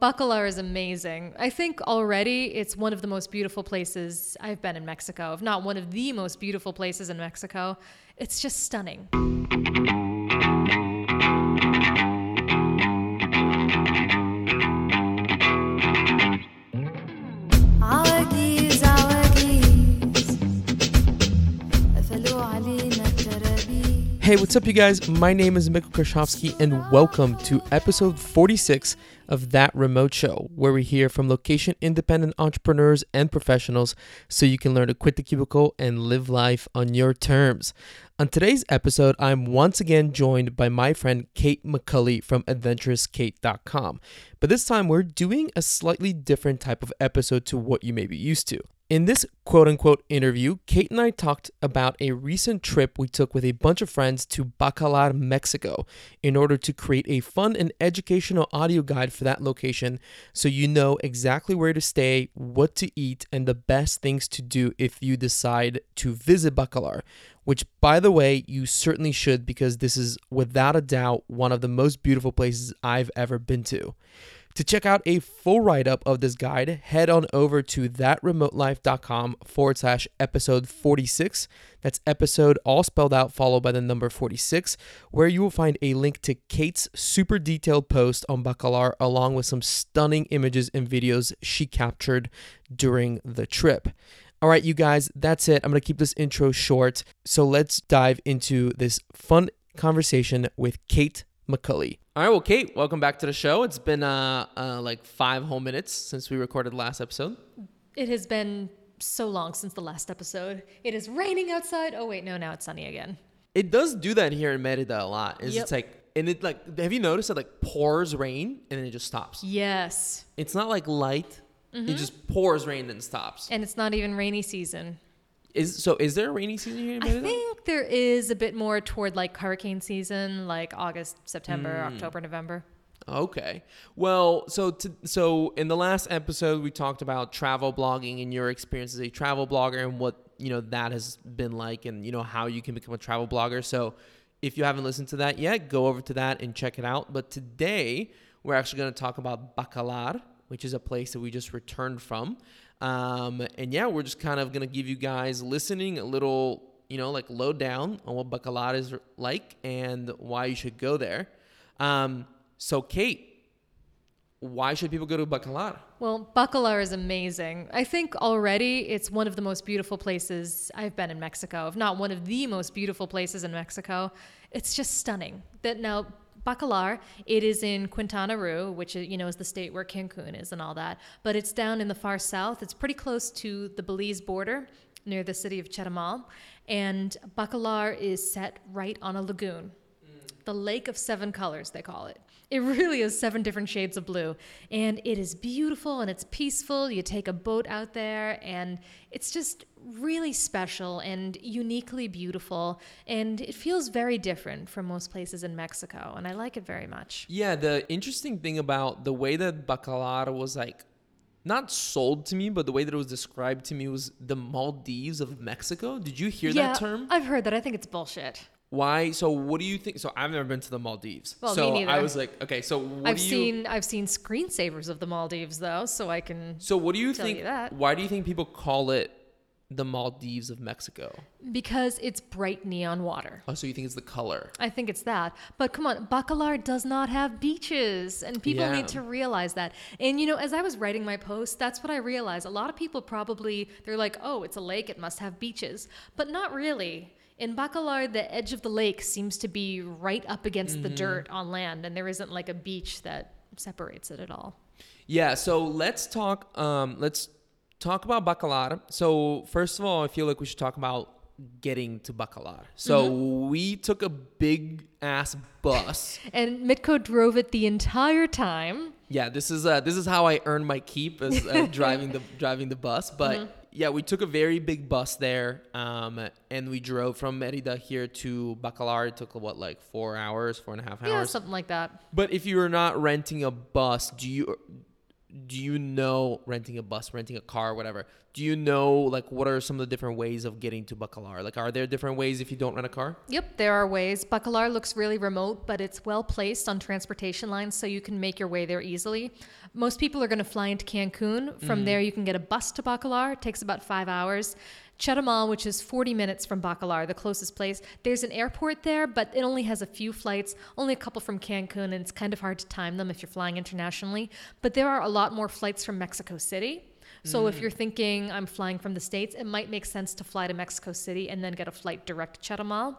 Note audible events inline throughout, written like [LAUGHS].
Bacalar is amazing. I think already it's one of the most beautiful places I've been in Mexico, if not one of the most beautiful places in Mexico. It's just stunning. Hey, what's up, you guys? My name is Mikkel Karshovski, and welcome to episode 46 of That Remote Show, where we hear from location independent entrepreneurs and professionals so you can learn to quit the cubicle and live life on your terms. On today's episode, I'm once again joined by my friend Kate McCulley from AdventurousKate.com. But this time, we're doing a slightly different type of episode to what you may be used to. In this quote unquote interview, Kate and I talked about a recent trip we took with a bunch of friends to Bacalar, Mexico, in order to create a fun and educational audio guide for that location so you know exactly where to stay, what to eat, and the best things to do if you decide to visit Bacalar. Which, by the way, you certainly should because this is without a doubt one of the most beautiful places I've ever been to. To check out a full write up of this guide, head on over to thatremotelife.com forward slash episode 46. That's episode all spelled out, followed by the number 46, where you will find a link to Kate's super detailed post on Bacalar, along with some stunning images and videos she captured during the trip. All right, you guys, that's it. I'm going to keep this intro short. So let's dive into this fun conversation with Kate McCulley. All right, well, Kate, welcome back to the show. It's been uh, uh like five whole minutes since we recorded the last episode. It has been so long since the last episode. It is raining outside. Oh, wait, no, now it's sunny again. It does do that here in Merida a lot. Is Yep. it's like and it like have you noticed it like pours rain and then it just stops? Yes. It's not like light. Mm-hmm. It just pours rain and stops. And it's not even rainy season. Is so is there a rainy season here in I think there is a bit more toward like hurricane season, like August, September, Hmm. October, November. Okay. Well, so to, so in the last episode we talked about travel blogging and your experience as a travel blogger and what, you know, that has been like and you know how you can become a travel blogger. So if you haven't listened to that yet, go over to that and check it out. But today we're actually going to talk about Bacalar, which is a place that we just returned from. Um, and yeah, we're just kind of going to give you guys listening a little, you know, like lowdown on what Bacalar is like and why you should go there. Um, so, Kate, why should people go to Bacalar? Well, Bacalar is amazing. I think already it's one of the most beautiful places I've been in Mexico, if not one of the most beautiful places in Mexico. It's just stunning. That now Bacalar, it is in Quintana Roo, which uh, you know is the state where Cancun is and all that, but it's down in the far south. It's pretty close to the Belize border, near the city of Chetumal, and Bacalar is set right on a lagoon. The lake of seven colors they call it. It [LAUGHS] really is seven different shades of blue and it is beautiful and it's peaceful. You take a boat out there and it's just really special and uniquely beautiful and it feels very different from most places in mexico and i like it very much Yeah, the interesting thing about the way that Bacalar was like not sold to me, but the way that it was described to me was the Maldives of Mexico. Did you hear yeah that term? i've heard that i think it's bullshit Why? So, what do you think? So, I've never been to the Maldives. Well, me so neither. I was like, okay, so what i've do you? seen i've seen screensavers of the maldives though so i can so, what do you think? you that. Why do you think people call it the Maldives of Mexico? because it's bright neon water Oh, so you think it's the color? I think it's that. But come on, Bacalar does not have beaches, and people Yeah. need to realize that. And you know, as I was writing my post, that's what I realized. A lot of people probably they're like, "Oh, it's a lake; it must have beaches," but not really. In Bacalar, the edge of the lake seems to be right up against the dirt on land, and there isn't like a beach that separates it at all. Yeah, so let's talk um let's talk about Bacalar. So first of all, I feel like we should talk about getting to Bacalar. So Mm-hmm. we took a big ass bus. [LAUGHS] And Mitko drove it the entire time. yeah, this is uh this is how I earned my keep as uh, [LAUGHS] driving the driving the bus, but Mm-hmm. yeah, we took a very big bus there, um, and we drove from Merida here to Bacalar. It took what, like four hours, four and a half hours, Yeah, something like that. But if you are not renting a bus, do you do you know renting a bus, renting a car, whatever? Do you know like what are some of the different ways of getting to Bacalar? Like, are there different ways if you don't rent a car? Yep, there are ways. Bacalar looks really remote, but it's well placed on transportation lines so you can make your way there easily. Most people are going to fly into Cancun. From mm-hmm. there, you can get a bus to Bacalar. It takes about five hours. Chetumal, which is 40 minutes from Bacalar, the closest place. There's an airport there, but it only has a few flights, only a couple from Cancun, and it's kind of hard to time them if you're flying internationally. But there are a lot more flights from Mexico City. So if mm. you're thinking I'm flying from the States, it might make sense to fly to Mexico City and then get a flight direct to Chetumal.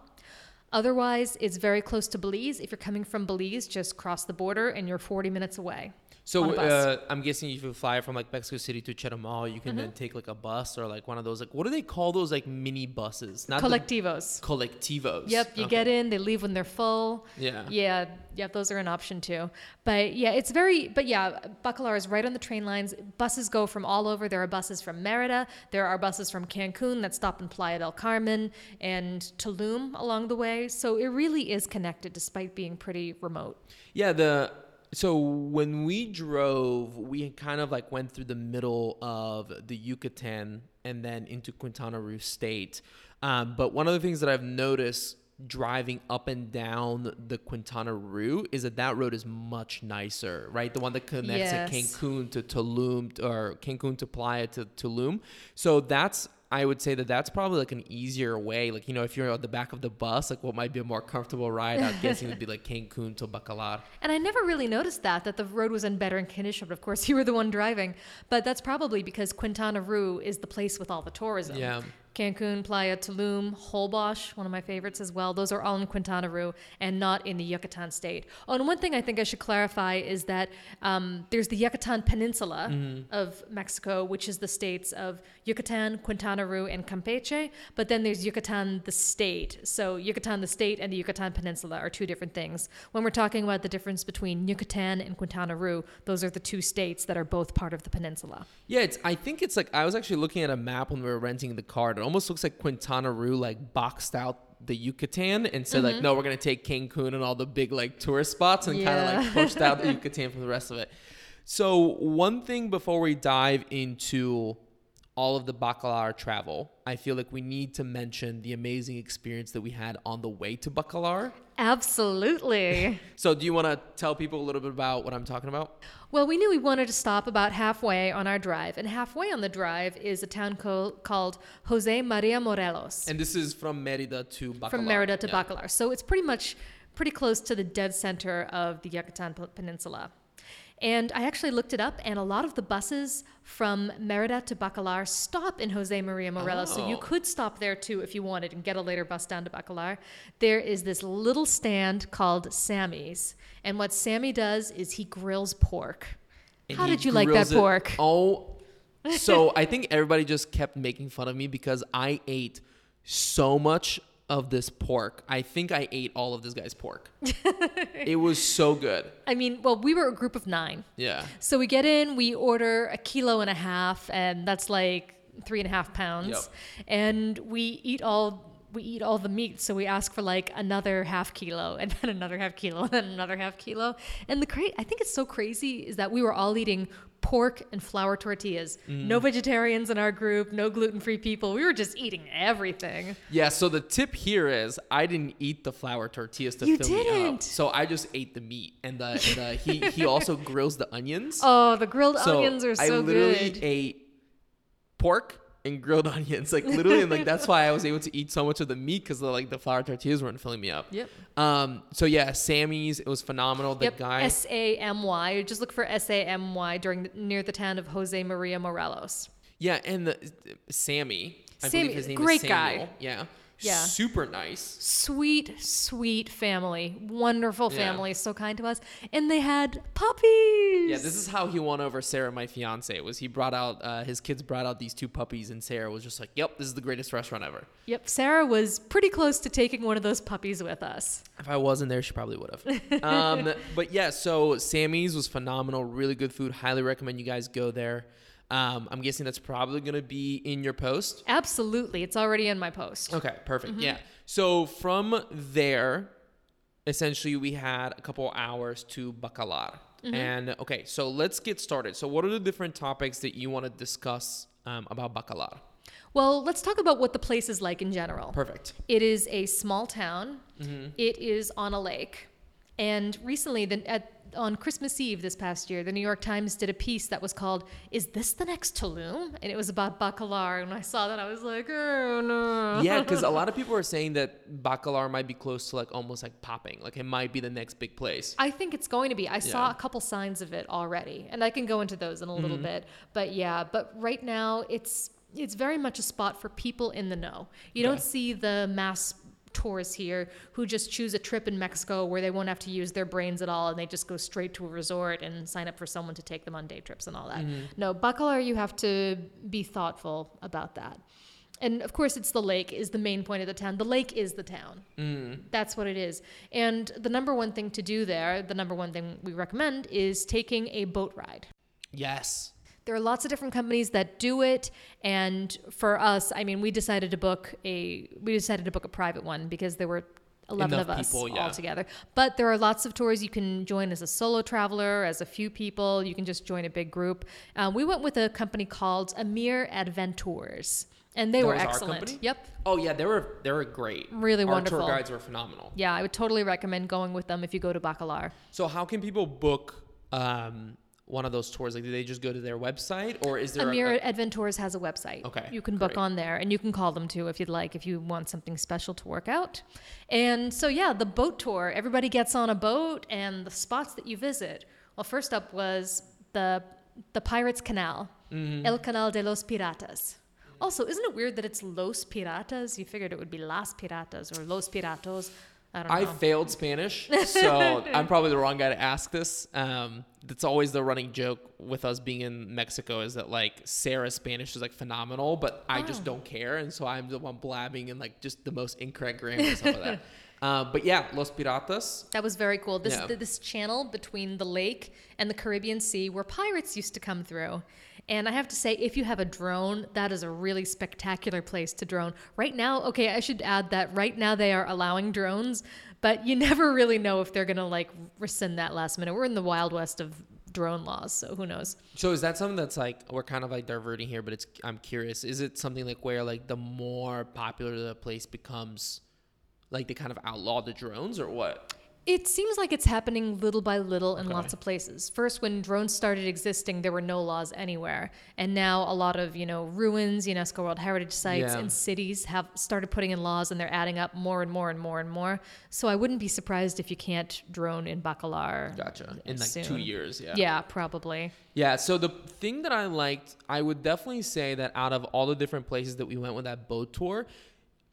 Otherwise, it's very close to Belize. If you're coming from Belize, just cross the border and you're 40 minutes away. So. Mm-hmm. uh, I'm guessing if you fly from like Mexico City to Chetumal, you can then take like a bus or like one of those like what do they call those like mini buses? Not the- Collectivos. collectivos. Yep, you Okay. get in, they leave when they're full. Yeah. Yeah, yep, those are an option too. But yeah, it's very, but yeah, Bacalar is right on the train lines. Buses go from all over. There are buses from Merida, there are buses from Cancun that stop in Playa del Carmen and Tulum along the way. So it really is connected despite being pretty remote. Yeah, the so when we drove, we kind of like went through the middle of the Yucatan and then into Quintana Roo State. Um, but one of the things that I've noticed driving up and down the Quintana Roo is that that road is much nicer, right? The one that connects Yes. Cancun to Tulum or Cancun to Playa to Tulum. So that's I would say that that's probably like an easier way. Like, you know, if you're at the back of the bus, like what might be a more comfortable ride, I'm guessing would be like [LAUGHS] Cancun to Bacalar. And I never really noticed that, that the road was in better condition. But of course, [LAUGHS] you were the one driving. But that's probably because Quintana Roo is the place with all the tourism. Yeah. Cancun, Playa Tulum, Holbox, one of my favorites as well. Those are all in Quintana Roo and not in the Yucatan state. Oh, and one thing I think I should clarify is that um, there's the Yucatan Peninsula of Mexico, which is the states of Yucatan, Quintana Roo, and Campeche. But then there's Yucatan the state. So Yucatan the state and the Yucatan Peninsula are two different things. When we're talking about the difference between Yucatan and Quintana Roo, those are the two states that are both part of the peninsula. Yeah, it's. I think it's like I was actually looking at a map when we were renting the car. It almost looks like Quintana Roo like boxed out the Yucatan and said Mm-hmm. like, no, we're gonna take Cancun and all the big like tourist spots and kind of like pushed out the [LAUGHS] Yucatan from the rest of it. So one thing before we dive into all of the Bacalar travel, I feel like we need to mention the amazing experience that we had on the way to Bacalar. Absolutely. [LAUGHS] So do you want to tell people a little bit about what I'm talking about? Well, we knew we wanted to stop about halfway on our drive, and halfway on the drive is a town co- called Jose Maria Morelos And this is from Merida to Bacalar. from Merida to Yeah. Bacalar. So it's pretty much pretty close to the dead center of the Yucatan Peninsula. And I actually looked it up, and a lot of the buses from Merida to Bacalar stop in Jose Maria Morelos. So you Oh. could stop there too if you wanted and get a later bus down to Bacalar. There is this little stand called Sammy's. And what Sammy does is he grills pork. And How did you like that it- pork? Oh, [LAUGHS] so I think everybody just kept making fun of me because I ate so much of this pork. I think I ate all of this guy's pork. [LAUGHS] it was so good. I mean, well, we were a group of nine. Yeah. So we get in, we order a kilo and a half, and that's like three and a half pounds. Yep. And we eat all we eat all the meat, so we ask for like another half kilo, [LAUGHS] and then another half kilo, and then another half kilo. And the cra- I think it's so crazy is that we were all eating pork and flour tortillas. Mm. No vegetarians in our group, no gluten free people. We were just eating everything. Yeah, so the tip here is I didn't eat the flour tortillas to You fill me up. didn't. So I just ate the meat and the, and the he he also grills the onions. [LAUGHS] Oh, the grilled so onions are so good. I literally good. ate pork and grilled [LAUGHS] onions, like literally, and like that's why I was able to [LAUGHS] eat so much of the meat because the like the flour tortillas weren't filling me up. Yep. Um. So yeah, Sammy's. It was phenomenal. The Yep, guy. S A M Y. Just look for S A M Y during the, near the town of Jose Maria Morelos. yeah, and the Sammy. I Sammy, believe his name great is guy. Yeah. Yeah. Super nice. Sweet, sweet family, wonderful Yeah. family, so kind to us, and they had puppies. Yeah, this is how he won over Sarah, my fiance. Was he brought out uh, his kids brought out these two puppies, and Sarah was just like, "Yep, this is the greatest restaurant ever." Yep, Sarah was pretty close to taking one of those puppies with us. If I wasn't there, she probably would have. um, [LAUGHS] but yeah, so Sammy's was phenomenal. Really good food. Highly recommend you guys go there. Um, I'm guessing that's probably gonna be in your post. Absolutely, it's already in my post. Okay, perfect. Mm-hmm. Yeah. So from there, essentially, we had a couple hours to Bacalar. And okay, so let's get started. So, what are the different topics that you want to discuss um, about Bacalar? Well, let's talk about what the place is like in general. Perfect. It is a small town. Mm-hmm. It is on a lake. And recently, the, at, on Christmas Eve this past year, the New York Times did a piece that was called "Is this the next Tulum?" and it was about Bacalar. And when I saw that, I was like, "Oh no!" Yeah, because a [LAUGHS] lot of people are saying that Bacalar might be close to like almost like popping. Like it might be the next big place. I think it's going to be. I saw a couple signs of it already, and I can go into those in a Mm-hmm. little bit. But yeah, but right now it's it's very much a spot for people in the know. You Okay. don't see the mass tourists here who just choose a trip in Mexico where they won't have to use their brains at all and they just go straight to a resort and sign up for someone to take them on day trips and all that. Mm-hmm. No, Bacalar, you have to be thoughtful about that. And of course, it's the lake is the main point of the town. The lake is the town. Mm. That's what it is. And the number one thing to do there, the number one thing we recommend is taking a boat ride. Yes. There are lots of different companies that do it, and for us, I mean, we decided to book a we decided to book a private one because there were eleven Enough of us people, yeah. all together. But there are lots of tours you can join as a solo traveler, as a few people. You can just join a big group. Um, we went with a company called Amir Adventures, and they That were excellent. Yep, Oh yeah, they were they were great. Really Our wonderful. tour guides were phenomenal. yeah, I would totally recommend going with them if you go to Bacalar. So how can people book um, one of those tours? Like, do they just go to their website, or is there? a- Amir a- Adventures has a website. Okay, You can book great. on there and you can call them too if you'd like, if you want something special to work out. And so, yeah, the boat tour, everybody gets on a boat and the spots that you visit. Well, first up was the, the Pirates Canal, Mm-hmm. El Canal de los Piratas. Also, isn't it weird that it's Los Piratas? You figured it would be Las Piratas or Los Piratos. I don't know. I failed Spanish, [LAUGHS] so I'm probably the wrong guy to ask this. Um, that's always the running joke with us being in Mexico is that like Sarah's Spanish is like phenomenal, but I just don't care, and so I'm the one blabbing and like just the most incorrect grammar and stuff like that. [LAUGHS] Uh, but yeah, Los Piratas. That was very cool. This Yeah. th- this channel between the lake and the Caribbean Sea where pirates used to come through. And I have to say, if you have a drone, that is a really spectacular place to drone. Right now, okay, I should add that right now they are allowing drones, but you [LAUGHS] never really know if they're gonna like rescind that last minute. We're in the wild west of drone laws, so who knows? So is that something that's like we're kind of like diverting here, but it's I'm curious. Is it something like where like the more popular the place becomes, like they kind of outlaw the drones or what? It seems like it's happening little by little in Okay. lots of places. First, when drones started existing, there were no laws anywhere, and now a lot of you know ruins, UNESCO World Heritage sites, Yeah. and cities have started putting in laws, and they're adding up more and more and more and more. So I wouldn't be surprised if you can't drone in Bacalar. Gotcha. In like two years, yeah. Yeah, probably. Yeah, so the thing that I liked, I would definitely say that out of all the different places that we went with that boat tour,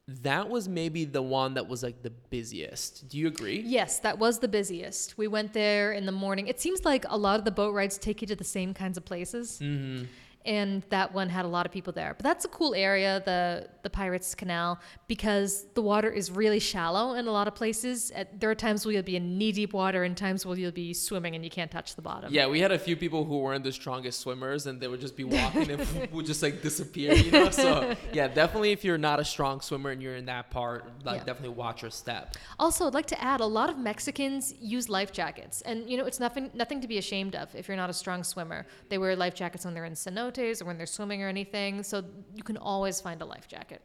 that was maybe the one that was like the busiest. Do you agree? Yes, that was the busiest. We went there in the morning. It seems like a lot of the boat rides take you to the same kinds of places. Mm-hmm. And that one had a lot of people there. But that's a cool area, the the Pirates Canal, because the water is really shallow in a lot of places. At, there are times where you'll be in knee deep water and times where you'll be swimming and you can't touch the bottom. Yeah, we had a few people who weren't the strongest swimmers and they would just be walking and [LAUGHS] would just like disappear, you know? So, [LAUGHS] yeah, definitely if you're not a strong swimmer and you're in that part, like Yeah. definitely watch your step. Also, I'd like to add a lot of Mexicans use life jackets. And, you know, it's nothing, nothing to be ashamed of if you're not a strong swimmer. They wear life jackets when they're in cenotes or when they're swimming or anything. So you can always find a life jacket.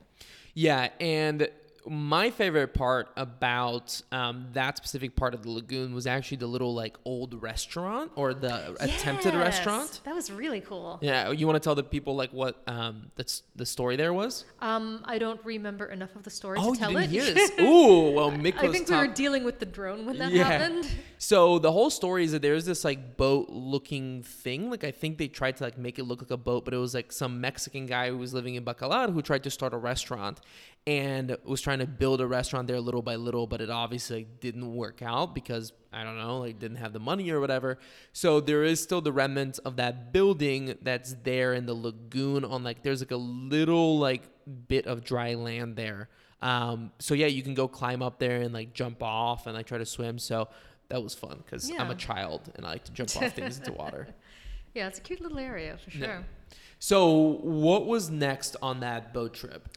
Yeah, and my favorite part about um, that specific part of the lagoon was actually the little like old restaurant or the attempted restaurant. That was really cool. Yeah, you want to tell the people like what um, that's the story there was? Um, I don't remember enough of the story Oh, to tell you didn't it. hear this? [LAUGHS] Ooh, well, Mick I think we were dealing with the drone when that Yeah. happened. So the whole story is that there's this like boat looking thing. Like I think they tried to like make it look like a boat, but it was like some Mexican guy who was living in Bacalar who tried to start a restaurant and was trying to build a restaurant there little by little, but it obviously didn't work out because I don't know, like didn't have the money or whatever. So there is still the remnants of that building that's there in the lagoon on like there's like a little like bit of dry land there. Um, so yeah, you can go climb up there and like jump off and like try to swim. So that was fun because I'm a child and I like to jump off things into water. [LAUGHS] Yeah, it's a cute little area for sure. Yeah. So what was next on that boat trip?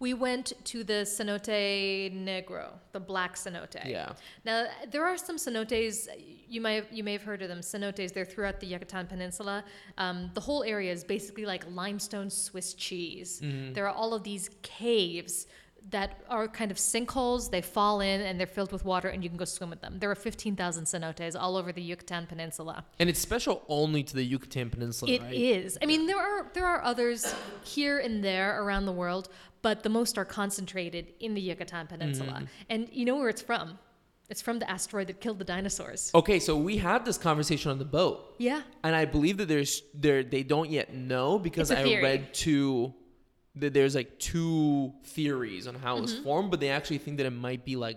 We went to the cenote negro, the black cenote. Yeah. Now there are some cenotes. You may have, you may have heard of them. Cenotes. They're throughout the Yucatan Peninsula. Um, the whole area is basically like limestone Swiss cheese. There are all of these caves that are kind of sinkholes. They fall in and they're filled with water, and you can go swim with them. There are 15,000 cenotes all over the Yucatan Peninsula. And it's special only to the Yucatan Peninsula, It is. right? I mean, there are there are others here and there around the world, but the most are concentrated in the Yucatan Peninsula. Mm-hmm. And you know where it's from? It's from the asteroid that killed the dinosaurs. Okay, so we had this conversation on the boat. Yeah. And I believe that there's there they don't yet know because I read two that there's like two theories on how it Mm-hmm. was formed, but they actually think that it might be like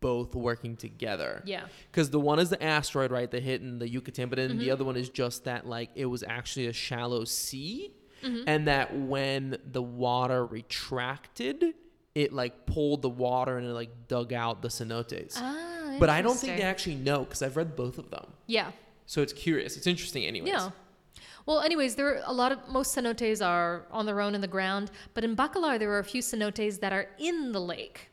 both working together. Yeah. Because the one is the asteroid, right, that hit in the Yucatan, but then Mm-hmm. the other one is just that like it was actually a shallow sea, Mm-hmm. and that when the water retracted, it like pulled the water and it like dug out the cenotes. Ah, but I don't think they actually know because I've read both of them. Yeah. So it's curious. It's interesting, anyways. Yeah. Well, anyways, there are a lot of most cenotes are on their own in the ground, but in Bacalar there are a few cenotes that are in the lake.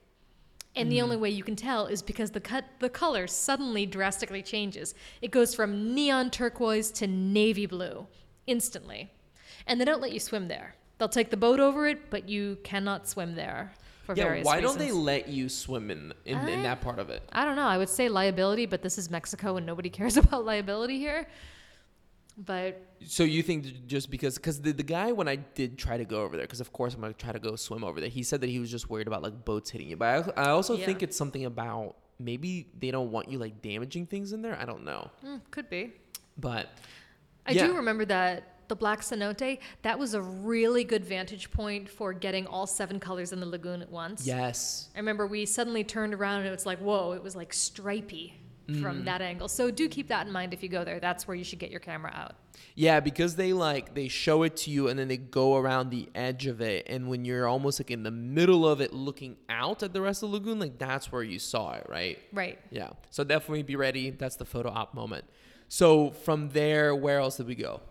And the only way you can tell is because the cut the color suddenly drastically changes. It goes from neon turquoise to navy blue instantly. And they don't let you swim there. They'll take the boat over it, but you cannot swim there for Yeah, various why don't they let you swim in in, in that part of it? I don't know. I would say liability, but this is Mexico and nobody [LAUGHS] cares about liability here. But So you think just because because the, the guy when I did try to go over there because of course I'm gonna try to go swim over there he said that he was just worried about like boats hitting you but I, I also Yeah. think it's something about maybe they don't want you like damaging things in there I don't know mm, could be. but I Yeah. do remember that the black cenote, that was a really good vantage point for getting all seven colors in the lagoon at once. yes I remember we suddenly turned around and it was like, whoa, it was like stripy Mm. from that angle. So do keep that in mind if you go there. That's where you should get your camera out. yeah because they like they show it to you and then they go around the edge of it and when you're almost like in the middle of it looking out at the rest of the lagoon like that's where you saw it right Right. Yeah. So definitely be ready. That's the photo op moment. So from there, where else did we go?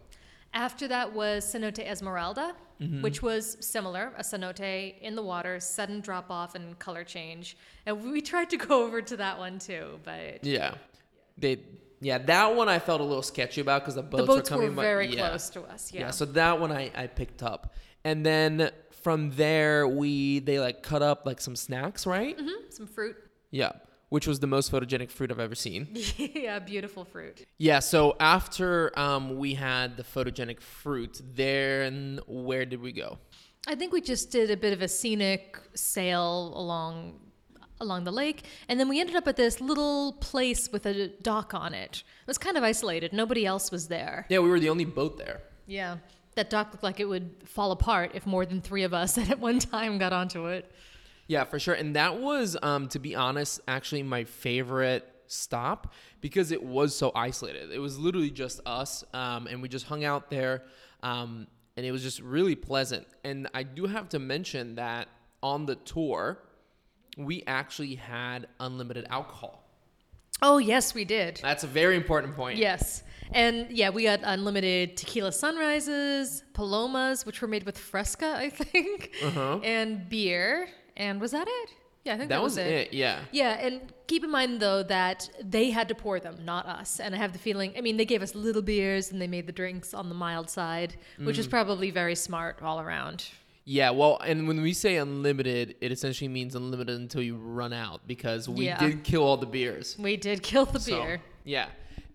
After that was Cenote Esmeralda, Mm-hmm. which was similar, a cenote in the water, sudden drop off and color change. And we tried to go over to that one too, but Yeah. They yeah, that one I felt a little sketchy about because the boats, the boats were were coming but- very yeah. close to us. Yeah. Yeah. So that one I, I picked up. And then from there we they like cut up like some snacks, right? Mhm, Some fruit. Yeah. Which was the most photogenic fruit I've ever seen. [LAUGHS] yeah, beautiful fruit. Yeah, so after um, we had the photogenic fruit, then where did we go? I think we just did a bit of a scenic sail along along the lake, and then we ended up at this little place with a dock on it. It was kind of isolated. Nobody else was there. Yeah, we were the only boat there. Yeah. That dock looked like it would fall apart if more than three of us [LAUGHS] at one time got onto it. Yeah, for sure. And that was, um, to be honest, actually my favorite stop because it was so isolated. It was literally just us, um, and we just hung out there, um, and it was just really pleasant. And I do have to mention that on the tour, we actually had unlimited alcohol. Oh, yes, we did. That's a very important point. Yes. And yeah, we got unlimited tequila sunrises, palomas, which were made with fresca, I [LAUGHS] think, and beer. And was that it? Yeah, I think that, that was it. Yeah. Yeah, and keep in mind though that they had to pour them, not us. And I have the feeling, I mean, they gave us little beers and they made the drinks on the mild side, which Mm. is probably very smart all around. Yeah, well, and when we say unlimited, it essentially means unlimited until you run out because we Yeah. did kill all the beers. We did kill the So, beer. yeah.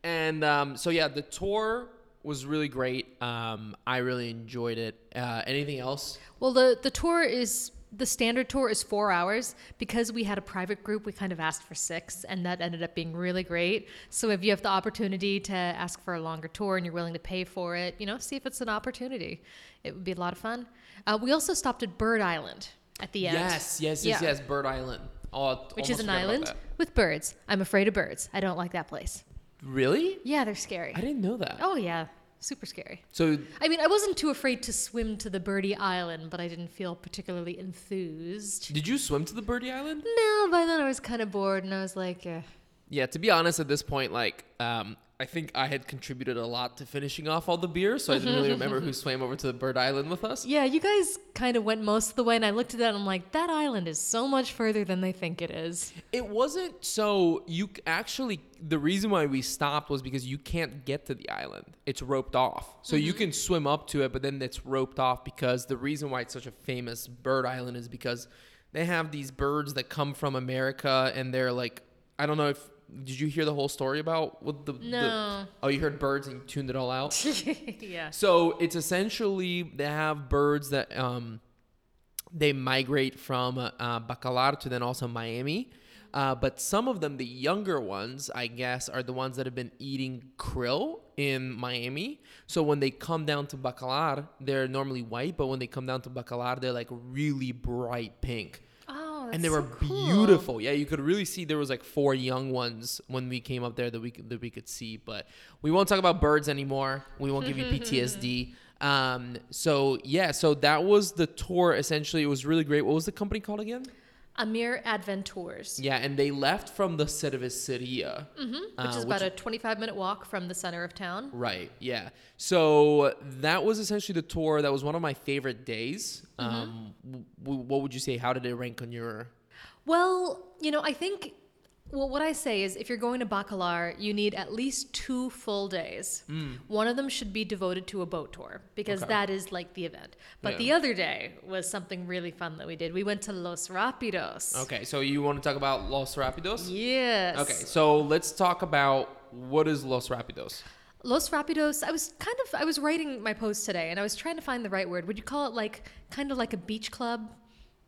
And um, so, yeah, the tour was really great. Um, I really enjoyed it. Uh, anything else? Well, the the tour is the standard tour is four hours because we had a private group. We kind of asked for six, and that ended up being really great. So if you have the opportunity to ask for a longer tour and you're willing to pay for it, you know, see if it's an opportunity. It would be a lot of fun. Uh, we also stopped at Bird Island at the end. Yes, yes, yes, Yeah. yes. Bird Island. Oh, Which is an island with birds. I'm afraid of birds. I don't like that place. Really? Yeah, they're scary. I didn't know that. Oh yeah, super scary. So, I mean, I wasn't too afraid to swim to the birdie island, but I didn't feel particularly enthused. did you swim to the Birdie Island? No, by then I was kind of bored, and I was like, eh. Yeah, to be honest, at this point, like, um, I think I had contributed a lot to finishing off all the beer, so I didn't really mm-hmm. remember who swam over to the Bird Island with us. Yeah, you guys kind of went most of the way, and I looked at that and I'm like, that island is so much further than they think it is. It wasn't so you actually the reason why we stopped was because you can't get to the island. It's roped off. So you mm-hmm. can swim up to it, but then it's roped off because the reason why it's such a famous bird island is because they have these birds that come from America and they're like I don't know if did you hear the whole story about what the, the No. Oh, you heard birds and you tuned it all out? [LAUGHS] yeah. So it's essentially they have birds that um, they migrate from uh, Bacalar to then also Miami. Uh, but some of them, the younger ones, I guess, are the ones that have been eating krill in Miami. So when they come down to Bacalar, they're normally white, but when they come down to Bacalar, they're like really bright pink Oh, and they so were cool. beautiful. Yeah, you could really see there was like four young ones when we came up there that we that we could see. But we won't talk about birds anymore. We won't give you [LAUGHS] PTSD. Um, so yeah, so that was the tour. Essentially, it was really great. What was the company called again? Amir Adventures, Yeah, and they left from the Cerveceria, mm-hmm. which is about a 25 minute walk from the center of town. Right. Yeah. So that was essentially the tour. That was one of my favorite days. Um, w- w- what would you say? How did it rank on your? Well, you know, I think well, what I say is if you're going to Bacalar, you need at least two full days. Mm. One of them should be devoted to a boat tour because Okay. that is like the event. But Yeah. the other day was something really fun that we did. We went to Los Rapidos. Okay, so you want to talk about Los Rapidos? Yes. Okay, so let's talk about what is Los Rapidos. Los Rapidos, I was kind of I was writing my post today and I was trying to find the right word. Would you call it like kind of like a beach club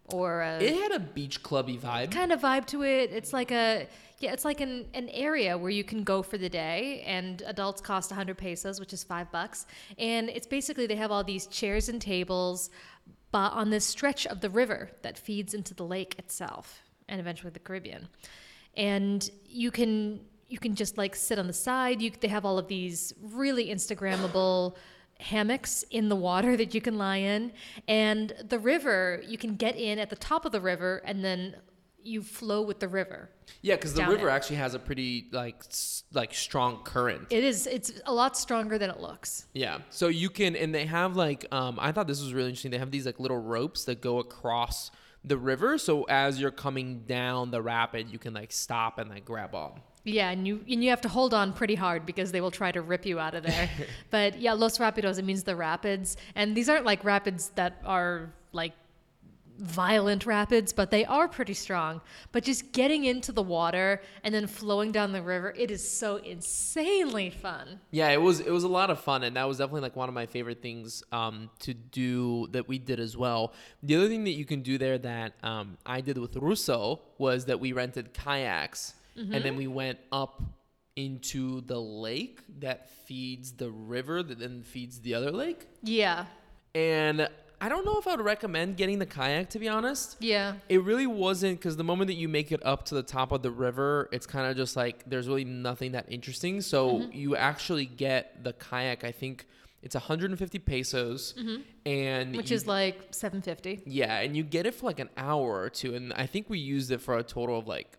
or a It had a beach clubby vibe. kind of vibe to it. It's like a yeah, it's like an, an area where you can go for the day and adults cost 100 pesos, which is 5 bucks. And it's basically they have all these chairs and tables but on this stretch of the river that feeds into the lake itself and eventually the Caribbean. And you can you can just like sit on the side. You they have all of these really instagrammable hammocks in the water [LAUGHS] that you can lie in and the river you can get in at the top of the river and then you flow with the river Yeah, because the river it. actually has a pretty like s- like strong current. it is it's a lot stronger than it looks Yeah. So you can, and they have like, um, I thought this was really interesting. They have these like little ropes that go across the river. So as you're coming down the rapid, you can like stop and like grab on. Yeah and you and you have to hold on pretty hard because they will try to rip you out of there. [LAUGHS] But yeah los rapidos it means the rapids. And these aren't like rapids that are like violent rapids but they are pretty strong. But just getting into the water and then flowing down the river it is so insanely fun. Yeah, it was it was a lot of fun, and that was definitely like one of my favorite things um, to do that we did as well. The other thing that you can do there that um, I did with Russo was that we rented kayaks, and then mm-hmm. we went up into the lake that feeds the river that then feeds the other lake. yeah And I don't know if I would recommend getting the kayak to be honest. yeah It really wasn't because the moment that you make it up to the top of the river, it's kind of just like there's really nothing that interesting. So mm-hmm. you actually get the kayak. I think it's 150 pesos, mm-hmm. and which you- is like 750 yeah, and you get it for like an hour or two. And I think we used it for a total of like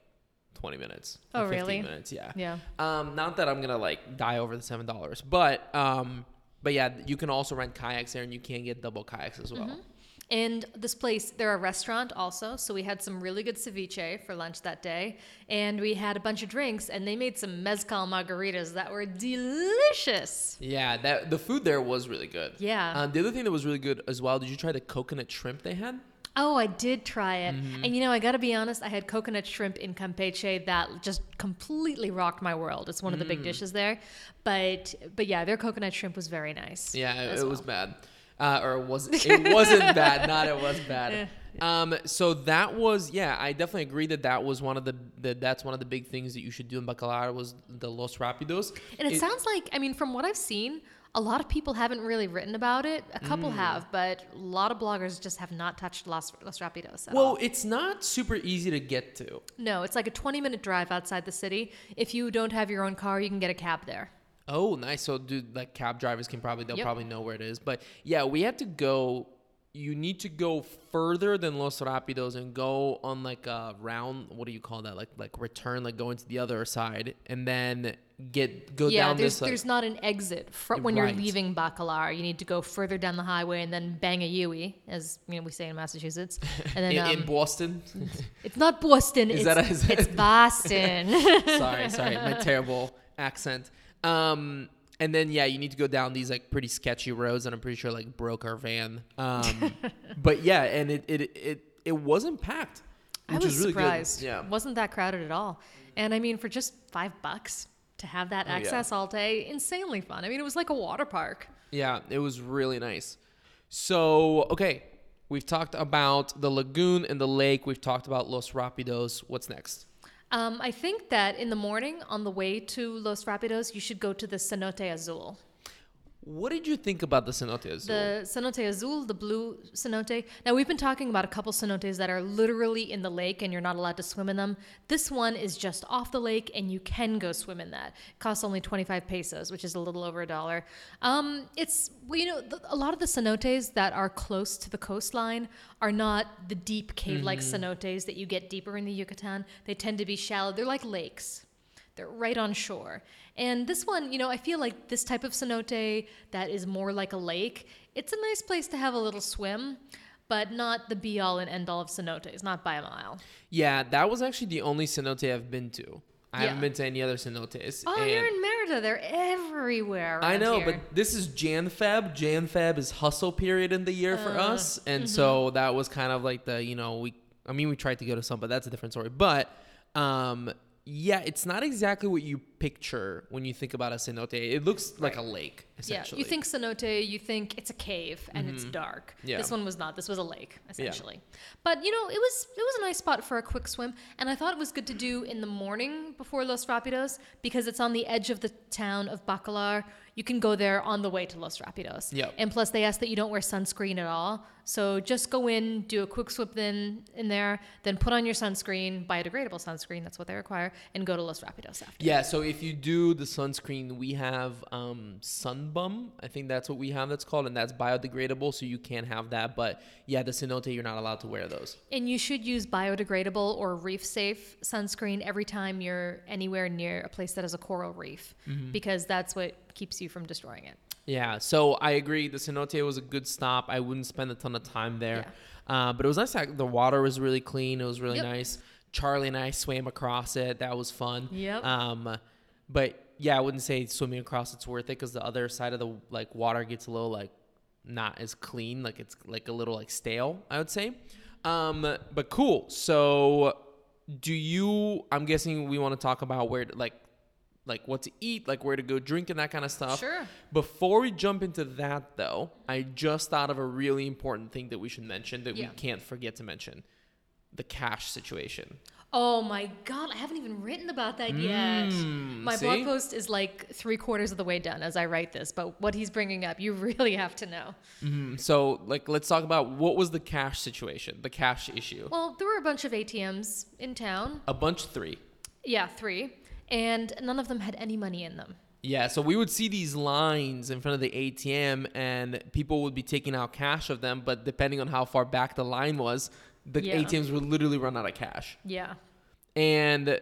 20 minutes. Oh, 15 really? Minutes, yeah. yeah Um, not that I'm gonna like die over the seven dollars, but um, but yeah, you can also rent kayaks there, and you can get double kayaks as well. And this place, they're a restaurant also. So we had some really good ceviche for lunch that day. And we had a bunch of drinks, and they made some mezcal margaritas that were delicious. Yeah, that the food there was really good. Yeah. Um, the other thing that was really good as well. Did you try the coconut shrimp they had? Oh, I did try it. Mm-hmm. And you know, I got to be honest, I had coconut shrimp in Campeche that just completely rocked my world. It's one of the Mm. big dishes there. But but yeah, their coconut shrimp was very nice. Yeah, it, it was bad. Uh, or it was [LAUGHS] it wasn't bad? Not it was bad. Um, so that was yeah. I definitely agree that that was one of the, the that's one of the big things that you should do in Bacalar was the Los Rapidos. And it, sounds like, I mean, from what I've seen, a lot of people haven't really written about it. A Mm. couple have, but a lot of bloggers just have not touched Los, Los Rapidos well, all. it's not super easy to get to. No, it's like a 20 minute drive outside the city. If you don't have your own car, you can get a cab there. Oh, nice. So, dude, like cab drivers can probably they'll Yep. probably know where it is. But yeah, we had to go you need to go further than Los Rapidos and go on like a round. What do you call that? Like like return, like going to the other side, and then get go yeah, down there's this. Like, there's not an exit fr- when you're leaving Bacalar. You need to go further down the highway and then bang a Yui, as you know we say in Massachusetts. And then [LAUGHS] in, um, in Boston. [LAUGHS] it's not Boston. Is it's, that a- is it's Boston. [LAUGHS] sorry, sorry, my terrible accent. Um, and then yeah, you need to go down these like pretty sketchy roads, and I'm pretty sure like broke our van. Um, [LAUGHS] but yeah, and it it it it wasn't packed. I was really good. surprised. Yeah. wasn't that crowded at all. And I mean, for just five bucks to have that Oh, yeah. access all day, insanely fun. I mean, it was like a water park. Yeah, it was really nice. So, okay, we've talked about the lagoon and the lake. We've talked about Los Rapidos. What's next? Um, I think that in the morning on the way to Los Rapidos, you should go to the Cenote Azul. What did you think about the cenote azul? The cenote azul, the blue cenote. Now we've been talking about a couple cenotes that are literally in the lake and you're not allowed to swim in them. This one is just off the lake and you can go swim in that. It costs only 25 pesos, which is a little over a dollar. Um, it's well, you know the, a lot of the cenotes that are close to the coastline are not the deep cave-like cenotes that you get deeper in the Yucatan. They tend to be shallow. They're like lakes. They're right on shore. And this one, you know, I feel like this type of cenote that is more like a lake, it's a nice place to have a little swim, but not the be all and end all of cenotes, not by a mile. yeah, that was actually the only cenote I've been to. I haven't been to any other cenotes. Oh, you're in Merida. They're everywhere. I know, here. but this is Jan Feb. Jan Feb is hustle period in the year for Uh, us, and mm-hmm. so that was kind of like the you know we. I mean, we tried to go to some, but that's a different story. But um, yeah, it's not exactly what you picture when you think about a cenote. It looks like a lake, yeah, you think cenote, you think it's a cave and it's dark. Mm-hmm. Yeah. This one was not. This was a lake, essentially. Yeah. But you know, it was it was a nice spot for a quick swim, and I thought it was good to do in the morning before Los Rapidos because it's on the edge of the town of Bacalar. You can go there on the way to Los Rapidos. Yep. And plus, they ask that you don't wear sunscreen at all. So just go in, do a quick swim in in there, then put on your sunscreen, biodegradable sunscreen. That's what they require, and go to Los Rapidos after. Yeah, so if you do the sunscreen, we have um, Sun Bum. I think that's what we have that's called, and that's biodegradable, so you can have that. But yeah, the cenote, you're not allowed to wear those. And you should use biodegradable or reef safe sunscreen every time you're anywhere near a place that has a coral reef Mm-hmm. because that's what keeps you from destroying it. Yeah, so I agree. The cenote was a good stop. I wouldn't spend a ton of time there, uh, but it was nice. The water was really clean. It was really Yep. nice. Charlie and I swam across it. That was fun. Yep. Um, but yeah, I wouldn't say swimming across it's worth it because the other side of the like water gets a little like not as clean. Like it's like a little like stale. I would say. Um, but cool. So do you? I'm guessing we want to talk about where like like what to eat, like where to go drink and that kind of stuff. Sure. Before we jump into that, though, I just thought of a really important thing that we should mention that Yeah. we can't forget to mention the cash situation. Oh my god, I haven't even written about that yet. My blog post is like three quarters of the way done as I write this, but what he's bringing up, you [LAUGHS] really have to know. Mm, So, like, let's talk about what was the cash situation, the cash issue. Well, there were a bunch of ATMs in town. A bunch three. Yeah, three. And none of them had any money in them. Yeah, so we would see these lines in front of the ATM, and people would be taking out cash of them, but depending on how far back the line was, the Yeah. ATMs would literally run out of cash. Yeah. And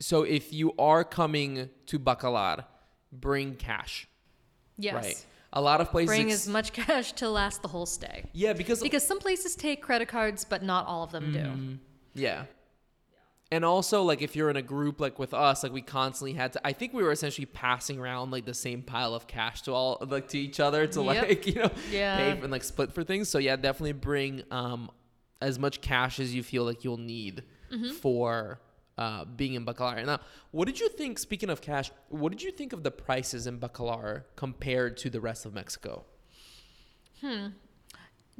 so, if you are coming to Bacalar, bring cash. Yes. Right. A lot of places. Bring ex- as much [LAUGHS] cash to last the whole stay. yeah, because Because some places take credit cards, but not all of them do. Mm-hmm. yeah. And also, like if you're in a group like with us, like we constantly had to. I think we were essentially passing around like the same pile of cash to all like to each other to Yep. like [LAUGHS] you know Yeah. pay for, and like split for things. So yeah, definitely bring um as much cash as you feel like you'll need Mm-hmm. for uh, being in Bacalar. Now, what did you think? Speaking of cash, what did you think of the prices in Bacalar compared to the rest of Mexico?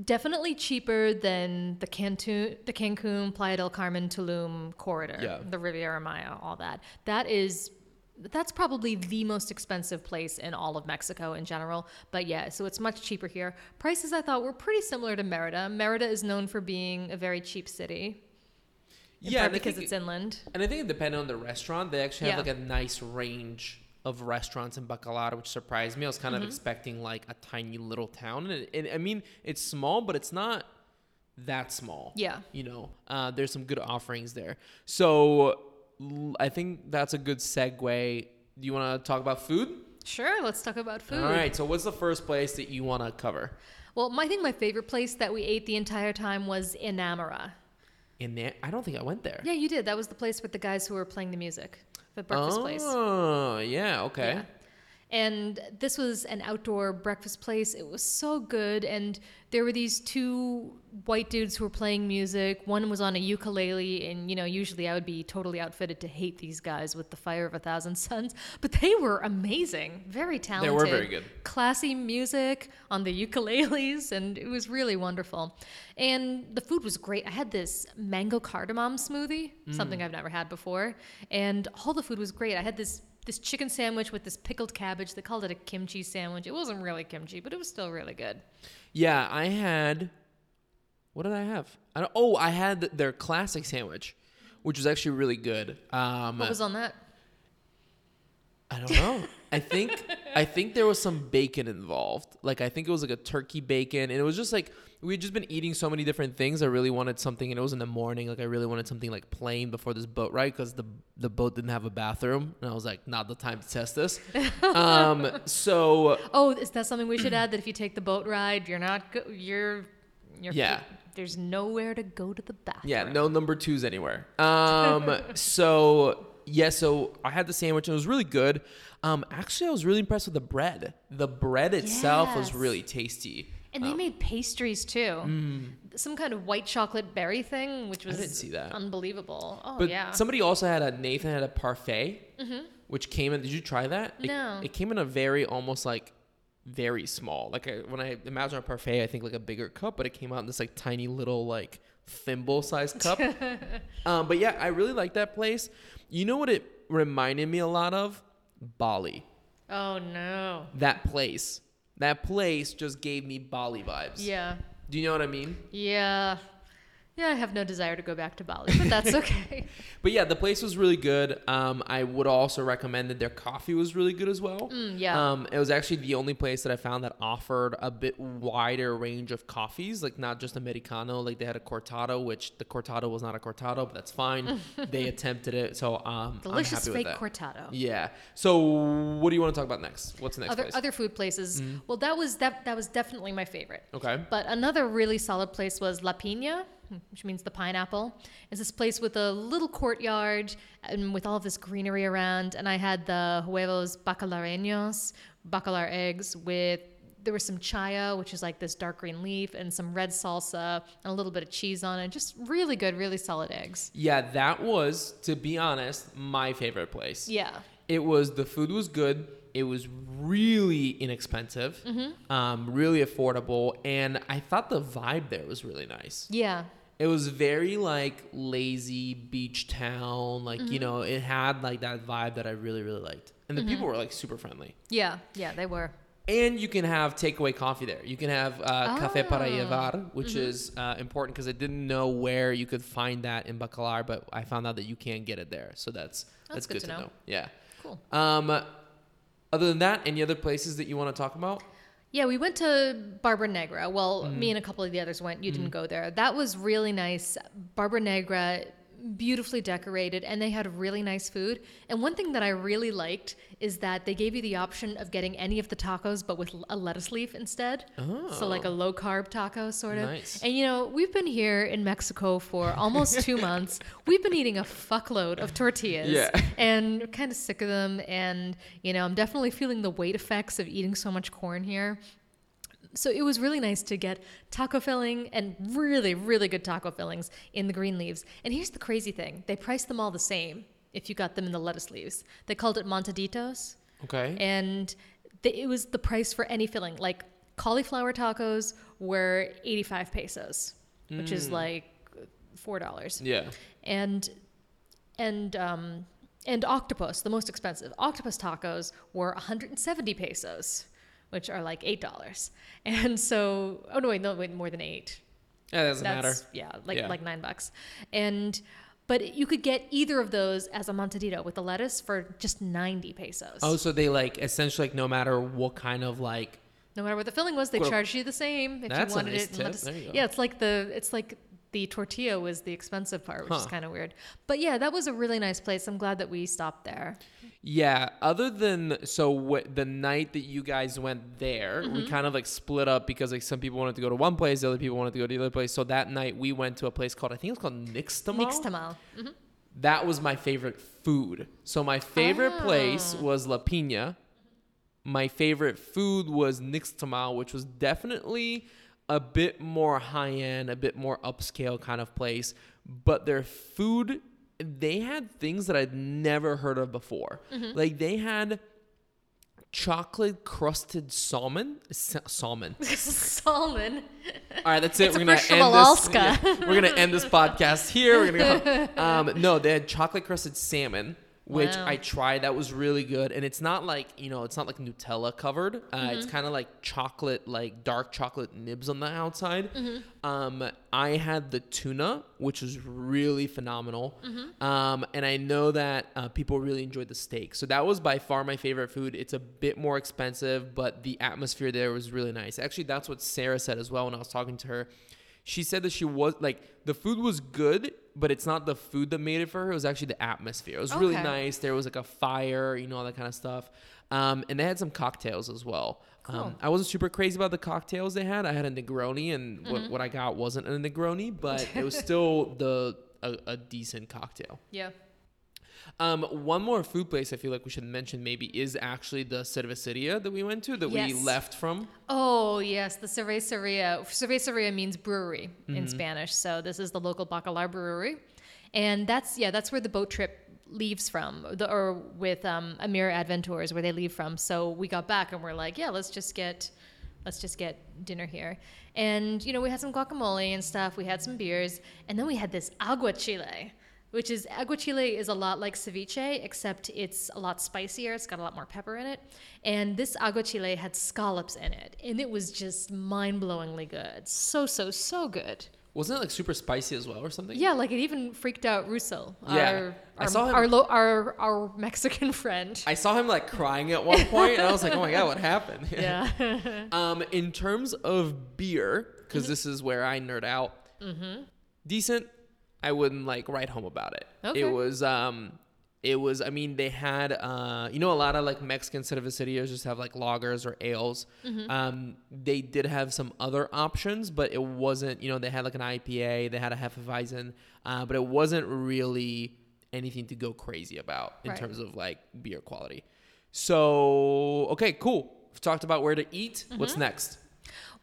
Definitely cheaper than the Cancun, the Cancun, Playa del Carmen, Tulum corridor, Yeah. the Riviera Maya, all that. That is, that's probably the most expensive place in all of Mexico in general. But yeah, so it's much cheaper here. Prices I thought were pretty similar to Merida. Merida is known for being a very cheap city, yeah, because think it's inland. And I think it depended on the restaurant. They actually have Yeah. like a nice range of restaurants in Bacalar, which surprised me. I was kind Mm-hmm. of expecting like a tiny little town, and, and I mean it's small, but it's not that small. Yeah. you know, uh, there's some good offerings there. So I think that's a good segue. Do you want to talk about food? Sure, let's talk about food. All right. So what's the first place that you want to cover? Well, my, I think my favorite place that we ate the entire time was Inamara. In there, I don't think I went there. Yeah, you did. That was the place with the guys who were playing the music, the breakfast place. Oh, yeah. Okay. Yeah. And this was an outdoor breakfast place. It was so good. And there were these two white dudes who were playing music. One was on a ukulele. And, you know, usually I would be totally outfitted to hate these guys with the fire of a thousand [LAUGHS] suns. But they were amazing. Very talented. They were very good. Classy music on the [LAUGHS] ukuleles. And it was really wonderful. And the food was great. I had this mango cardamom smoothie, Mm. something I've never had before. And all the food was great. I had this this chicken sandwich with this pickled cabbage. They called it a kimchi sandwich. It wasn't really kimchi, but it was still really good. Yeah, I had. What did I have? I don't, oh, I had their classic sandwich, which was actually really good. Um, What was on that? I don't know. I think [LAUGHS] I think there was some bacon involved. Like I think it was like a turkey bacon, and it was just like we had just been eating so many different things. I really wanted something, and it was in the morning. Like I really wanted something like plain before this boat ride because the the boat didn't have a bathroom, and I was like, not the time to test this. [LAUGHS] um, so Oh, is that something we should add? That if you take the boat ride, you're not go- you're you're Yeah. There's nowhere to go to the bathroom. Yeah, no number twos anywhere. Um, [LAUGHS] so yeah, so I had the sandwich and it was really good. Um, actually, I was really impressed with the bread. The bread itself was really tasty. And they made pastries too. Some kind of white chocolate berry thing, which was Mm. didn't see that. unbelievable. Oh But yeah. somebody also had a Nathan had a parfait, which came in. Did you try that? It, No. It came in a very almost like very small. Like I, when I imagine a parfait, I think like a bigger cup, but it came out in this like tiny little like thimble sized cup. [LAUGHS] um, but yeah, I really like that place. You know what it reminded me a lot of? Bali. oh no. That place. That place just gave me Bali vibes. Yeah. Do you know what I mean? Yeah. Yeah, I have no desire to go back to Bali, but that's [LAUGHS] okay. But yeah, the place was really good. Um, I would also recommend that their coffee was really good as well. Mm, yeah. Um, it was actually the only place that I found that offered a bit wider range of coffees, like not just Americano. Like they had a cortado, which the cortado was not a cortado, but that's fine. [LAUGHS] they attempted it, so um, Delicious I'm happy fake with that. cortado. Yeah. So what do you want to talk about next? What's the next Other place? other food places. Well, that was that that was definitely my favorite. okay. But another really solid place was La Pina, [LAUGHS] which means the pineapple. It's this place with a little courtyard and with all of this greenery around. And I had the huevos bacalareños, bacalar eggs with there was some chaya, which is like this dark green leaf, and some red salsa and a little bit of cheese on it. Just really good, really solid eggs. Yeah, that was, to be honest, my favorite place. Yeah. It was the food was good. It was really inexpensive, Mm-hmm. um, really affordable, and I thought the vibe there was really nice. Yeah. It was very like lazy beach town, like Mm-hmm. you know, it had like that vibe that I really really liked, and the people were like super friendly. Yeah. Yeah, they were. And you can have takeaway coffee there. You can have uh, café para Ah. llevar, which is uh, important because I didn't know where you could find that in Bacalar, but I found out that you can get it there. So that's that's, That's good, good to to know. know. Yeah. Cool. Um, other than that, any other places that you want to talk about? Yeah, we went to Barbara Negra. Well, me mm. and a couple of the others went. You didn't mm. go there. That was really nice. Barbara Negra, beautifully decorated, and they had really nice food. And one thing that I really liked is that they gave you the option of getting any of the tacos, but with a lettuce leaf instead. Oh. So like a oh. low carb taco, sort of. Nice. And you know, we've been here in Mexico for almost two [LAUGHS] months. We've been eating a fuckload of tortillas Yeah. and kind of sick of them. And, you know, I'm definitely feeling the weight effects of eating so much corn here. So it was really nice to get taco filling and really, really good taco fillings in the green leaves. And here's the crazy thing they priced them all the same if you got them in the lettuce leaves. They called it montaditos, Okay. and they, it was the price for any filling. Like cauliflower tacos were 85 pesos, which is like $4 yeah. and and um, and octopus, the most expensive octopus tacos were 170 pesos, which are like eight dollars. [LAUGHS] And so, oh no, wait, no, wait, more than eight. Yeah, that doesn't matter. Yeah, like Yeah. like nine bucks. And But you could get either of those as a montadito with the lettuce for just 90 pesos. Oh, so they like essentially like no matter what kind of like No matter what the filling was, they Well, charged you the same if that's you wanted nice it. tip. lettuce. There you go. Yeah, it's like the it's like the tortilla was the expensive part, which is kind of weird. But yeah, that was a really nice place. I'm glad that we stopped there. Yeah, other than so the night that you guys went there, we Mm-hmm. kind of like split up because like some people wanted to go to one place, the other people wanted to go to the other place. So that night we went to a place called I think it's called Nixtamal. Nixtamal. That was my favorite food. So my favorite place Ah. was La Pina. My favorite food was Nixtamal, which was definitely a bit more high end, a bit more upscale kind of place. But their food, they had things that I'd never heard of before. Mm-hmm. Like they had chocolate crusted salmon. Salmon. [LAUGHS] Salmon. All right, that's it. It's we're gonna end this. Yeah, [LAUGHS] we're gonna end this podcast here. We're gonna go. [LAUGHS] Um, no, they had chocolate crusted salmon, which Wow. I tried. That was really good, and it's not like you know, it's not like Nutella covered. Uh, Mm-hmm. It's kind of like chocolate, like dark chocolate nibs on the outside. Mm-hmm. Um, I had the tuna, which was really phenomenal. Mm-hmm. Um, and I know that uh, people really enjoyed the steak, so that was by far my favorite food. It's a bit more expensive, but the atmosphere there was really nice. Actually, that's what Sarah said as well when I was talking to her she said that she was like the food was good but it's not the food that made it for her it was actually the atmosphere. It was really nice. There was like a fire you know all that kind of stuff. Um, and they had some cocktails as well. Um, i wasn't super crazy about the cocktails they had. I had a negroni and Mm-hmm. what, what i got wasn't a negroni but it was [LAUGHS] still the a, a decent cocktail. Yeah. Um, one more food place I feel like we should mention maybe is actually the Cerveceria that we went to that we left from. Oh yes, the cerveceria. Cerveceria means brewery Mm-hmm. in Spanish. So this is the local Bacalar brewery, and that's yeah, that's where the boat trip leaves from, the, or with um, Amir Adventures where they leave from. So we got back and we're like, yeah, let's just get. Let's just get dinner here. And, you know, we had some guacamole and stuff. We had some beers. And then we had this agua chile, which is agua chile is a lot like ceviche, except it's a lot spicier. It's got a lot more pepper in it. And this agua chile had scallops in it. And it was just mind blowingly good. So, so, so good. Wasn't it like super spicy as well or something? Yeah, like it even freaked out Russo, Yeah. our, I our, saw him- our, lo- our, our Mexican [LAUGHS] friend. I saw him like crying at one point, and I was like, "Oh my god, what happened?" [LAUGHS] yeah. [LAUGHS] um, in terms of beer, because this is where I nerd out. Decent. I wouldn't like write home about it. Okay. It was um, it was. I mean, they had uh, you know, a lot of like Mexican cervecerias just have like lagers or ales. Um, they did have some other options, but it wasn't. You know, they had like an IPA, they had a Hefeweizen, uh, but it wasn't really anything to go crazy about in Right. terms of like beer quality. So okay, cool. We've talked about where to eat. What's Mm-hmm. next?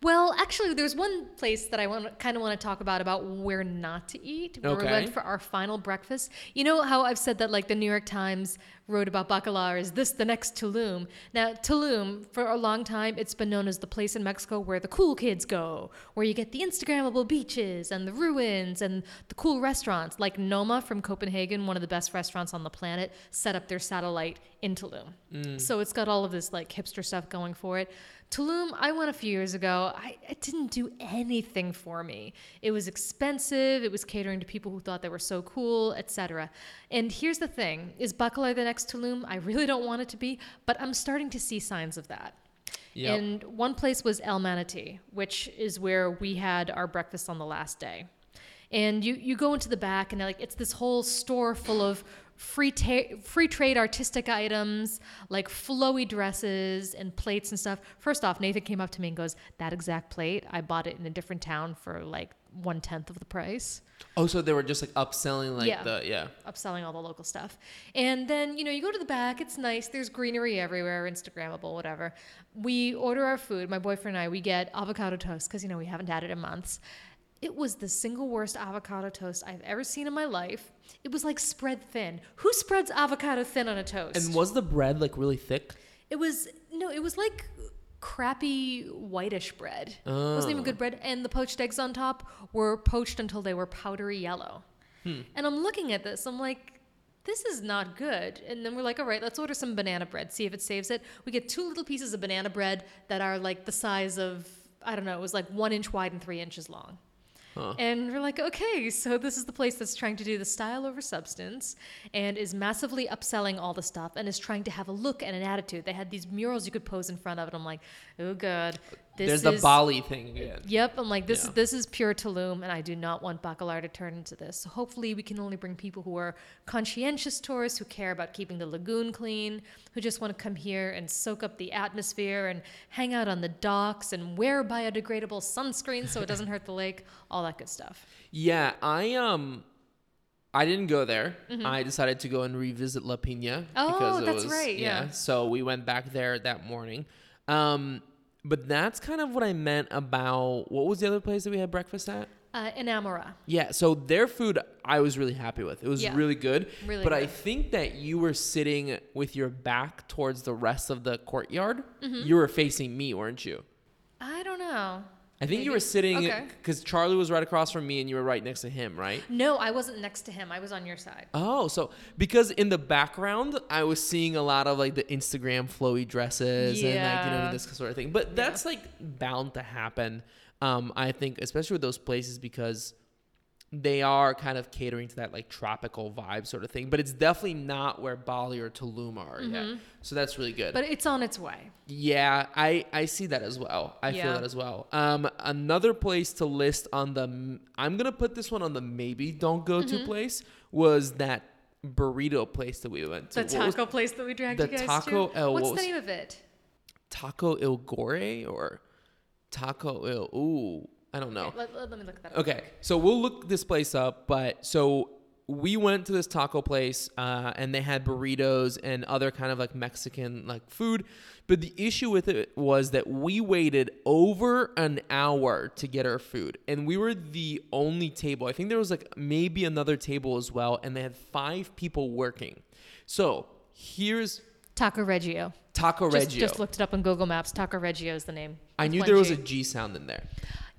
Well, actually, there's one place that I want kind of want to talk about about where not to eat. Where we Okay. went for our final breakfast. You know how I've said that like the New York Times wrote about Bacalar is this the next Tulum? Now Tulum for a long time it's been known as the place in Mexico where the cool kids go, where you get the Instagrammable beaches and the ruins and the cool restaurants. Like Noma from Copenhagen, one of the best restaurants on the planet, set up their satellite in Tulum. Mm. So it's got all of this like hipster stuff going for it. Tulum, I went a few years ago. I, it didn't do anything for me. It was expensive. It was catering to people who thought they were so cool, etc. And here's the thing: is Bacalar the next Tulum? I really don't want it to be, but I'm starting to see signs of that. Yep. And one place was El Manatee, which is where we had our breakfast on the last day. And you, you go into the back, and like it's this whole store full of free ta- free trade artistic items, like flowy dresses and plates and stuff. First off, Nathan came up to me and goes, "That exact plate, I bought it in a different town for like one tenth of the price." Oh, so they were just like upselling like Yeah. the yeah. upselling all the local stuff. And then, you know, you go to the back, it's nice, there's greenery everywhere, Instagrammable, whatever. We order our food, my boyfriend and I, we get avocado toast because, you know, we haven't had it in months. It was the single worst avocado toast I've ever seen in my life. It was like spread thin. Who spreads avocado thin on a toast? And was the bread like really thick? It was no, it was like crappy whitish bread. It wasn't even oh. good bread. And the poached eggs on top were poached until they were powdery yellow. Hmm. And I'm looking at this, I'm like, this is not good. And then we're like, all right, let's order some banana bread, see if it saves it. We get two little pieces of banana bread that are like the size of, I don't know, it was like one inch wide and three inches long. And we're like, okay, so this is the place that's trying to do the style over substance and is massively upselling all the stuff and is trying to have a look and an attitude. They had these murals you could pose in front of, and I'm like, oh god, this There's the Bali thing again. Yep, I'm like this Yeah. is this is pure Tulum, and I do not want Bacalar to turn into this. So hopefully, we can only bring people who are conscientious tourists who care about keeping the lagoon clean, who just want to come here and soak up the atmosphere and hang out on the docks and wear biodegradable sunscreen so it doesn't hurt the [LAUGHS] lake, all that good stuff. Yeah, I um I didn't go there. I decided to go and revisit La Pina Mm-hmm. Oh, it that's was- right, yeah. So we went back there that morning. Um but that's kind of what I meant about what was the other place that we had breakfast at? Uh, in Amara, Yeah, so their food I was really happy with. It was Yeah. really good. Really but I think that you were sitting with your back towards the rest of the courtyard. Mm-hmm. You were facing me, weren't you? I don't know. I think you were sitting Okay. because Charlie was right across from me and you were right next to him, right? No, I wasn't next to him. I was on your side. Oh, so because in the background I was seeing a lot of like the Instagram flowy dresses and like you know this sort of thing. But that's like bound to happen. Um, I think especially with those places because they are kind of catering to that like tropical vibe sort of thing. But it's definitely not where Bali or Tulum are yet. So that's really good. Mm-hmm. But it's on its way. Yeah, I I see that as well. I feel that as well. Um, another place to list on the I'm gonna put this one on the maybe don't go Mm-hmm. to place was that burrito place that we went to. The What was- taco place that we dragged the you guys taco- to. What's what the name of it? Taco Il Gore or Taco Il Ooh I don't know. Okay, let, let- let me look that up. Okay, so we'll look this place up. But so we went to this taco place, uh, and they had burritos and other kind of like Mexican like food. But the issue with it was that we waited over an hour to get our food, and we were the only table. I think there was like maybe another table as well, and they had five people working. So here's Taco Reggio. Taco Reggio. just looked it up on Google Maps. Taco Reggio is the name. I knew there was a. G sound in there.